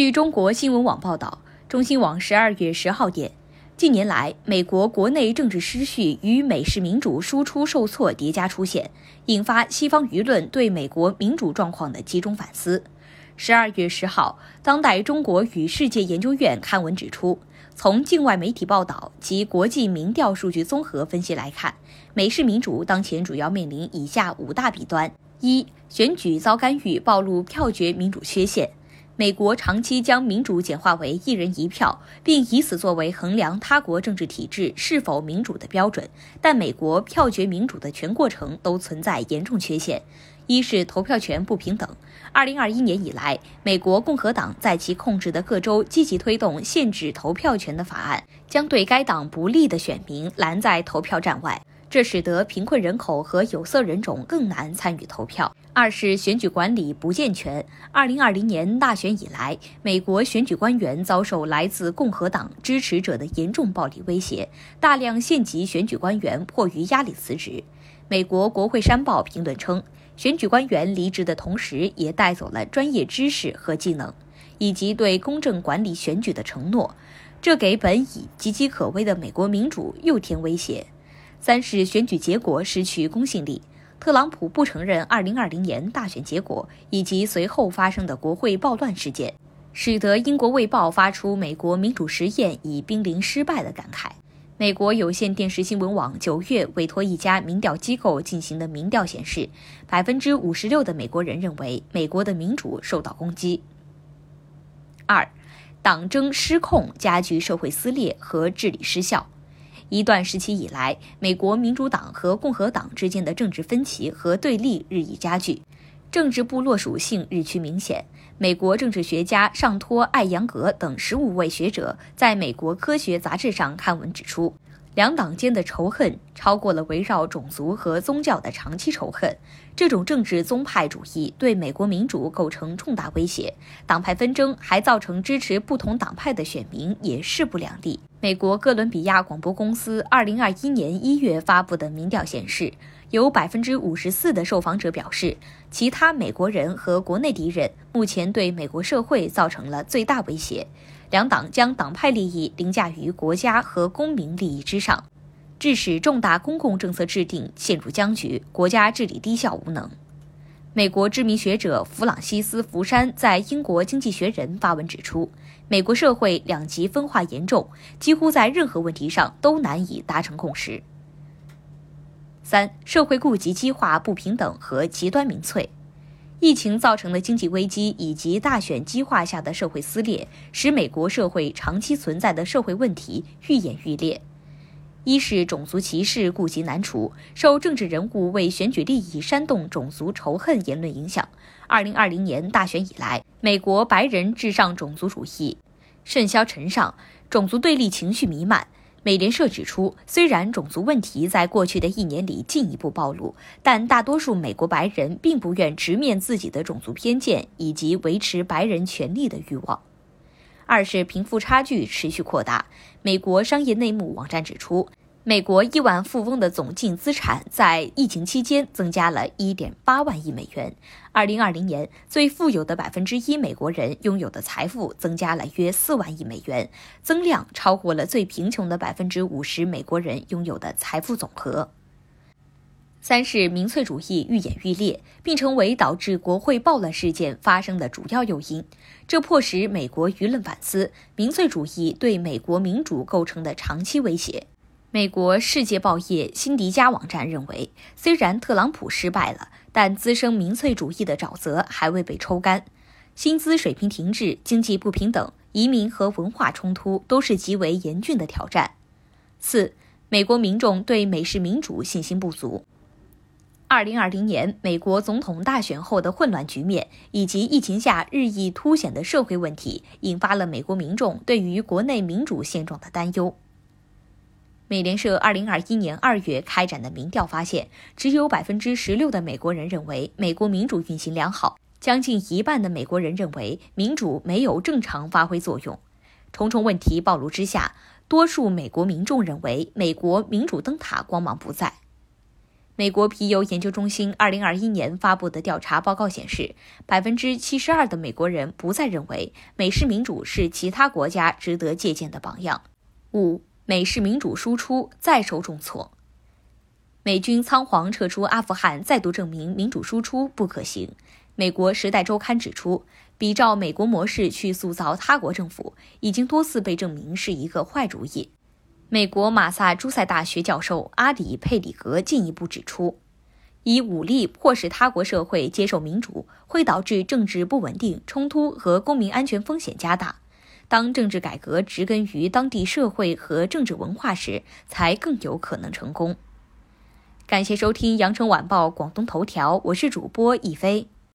据中国新闻网报道，中新网十二月十号电，近年来，美国国内政治失序与美式民主输出受挫叠加出现，引发西方舆论对美国民主状况的集中反思。十二月十号，当代中国与世界研究院刊文指出，从境外媒体报道及国际民调数据综合分析来看，美式民主当前主要面临以下五大弊端：一、选举遭干预，暴露票决民主缺陷。美国长期将民主简化为一人一票，并以此作为衡量他国政治体制是否民主的标准。但美国票决民主的全过程都存在严重缺陷：一是投票权不平等。二零二一年以来，美国共和党在其控制的各州积极推动限制投票权的法案，将对该党不利的选民拦在投票站外。这使得贫困人口和有色人种更难参与投票。二是选举管理不健全。二零二零年大选以来，美国选举官员遭受来自共和党支持者的严重暴力威胁，大量县级选举官员迫于压力辞职。美国国会山报评论称，选举官员离职的同时，也带走了专业知识和技能，以及对公正管理选举的承诺，这给本已岌岌可危的美国民主又添威胁。三是选举结果失去公信力。特朗普不承认2020年大选结果以及随后发生的国会暴乱事件，使得英国《卫报》发出“美国民主实验已濒临失败”的感慨。美国有线电视新闻网九月委托一家民调机构进行的民调显示，百分之五十六的美国人认为美国的民主受到攻击。二，党争失控加剧社会撕裂和治理失效。一段时期以来，美国民主党和共和党之间的政治分歧和对立日益加剧，政治部落属性日趋明显。美国政治学家尚托·艾扬格等十五位学者在美国科学杂志上刊文指出。两党间的仇恨超过了围绕种族和宗教的长期仇恨。这种政治宗派主义对美国民主构成重大威胁。党派纷争还造成支持不同党派的选民也势不两立。美国哥伦比亚广播公司2021年1月发布的民调显示，有54%的受访者表示，其他美国人和国内敌人目前对美国社会造成了最大威胁。两党将党派利益凌驾于国家和公民利益之上，致使重大公共政策制定陷入僵局，国家治理低效无能。美国知名学者弗朗西斯·福山在英国《经济学人》发文指出，美国社会两极分化严重，几乎在任何问题上都难以达成共识。三、社会顾及激化不平等和极端民粹。疫情造成的经济危机以及大选激化下的社会撕裂，使美国社会长期存在的社会问题愈演愈烈。一是种族歧视痼疾难除，受政治人物为选举利益煽动种族仇恨言论影响。二零二零年大选以来，美国白人至上种族主义甚嚣尘上，种族对立情绪弥漫。美联社指出，虽然种族问题在过去的一年里进一步暴露，但大多数美国白人并不愿直面自己的种族偏见以及维持白人权利的欲望。二是贫富差距持续扩大。美国商业内幕网站指出。美国亿万富翁的总净资产在疫情期间增加了一.点八万亿美元。2020年，最富有的百分之一美国人拥有的财富增加了约四万亿美元，增量超过了最贫穷的百分之五十美国人拥有的财富总和。三是民粹主义愈演愈烈，并成为导致国会暴乱事件发生的主要诱因。这迫使美国舆论反思民粹主义对美国民主构成的长期威胁。美国《世界报业》辛迪加网站认为，虽然特朗普失败了，但滋生民粹主义的沼泽还未被抽干。薪资水平停滞、经济不平等、移民和文化冲突都是极为严峻的挑战。四、美国民众对美式民主信心不足。二零二零年美国总统大选后的混乱局面，以及疫情下日益凸显的社会问题，引发了美国民众对于国内民主现状的担忧。美联社二零二一年二月开展的民调发现，只有百分之十六的美国人认为美国民主运行良好，将近一半的美国人认为民主没有正常发挥作用。重重问题暴露之下，多数美国民众认为美国民主灯塔光芒不再。美国皮尤研究中心2021年发布的调查报告显示，百分之七十二的美国人不再认为美式民主是其他国家值得借鉴的榜样。五、美式民主输出再受重挫。美军仓皇撤出阿富汗，再度证明民主输出不可行。美国《时代周刊》指出，比照美国模式去塑造他国政府，已经多次被证明是一个坏主意。美国马萨诸塞大学教授阿里佩里格进一步指出，以武力迫使他国社会接受民主，会导致政治不稳定、冲突和公民安全风险加大。当政治改革植根于当地社会和政治文化时，才更有可能成功。感谢收听《羊城晚报广东头条》，我是主播一飞。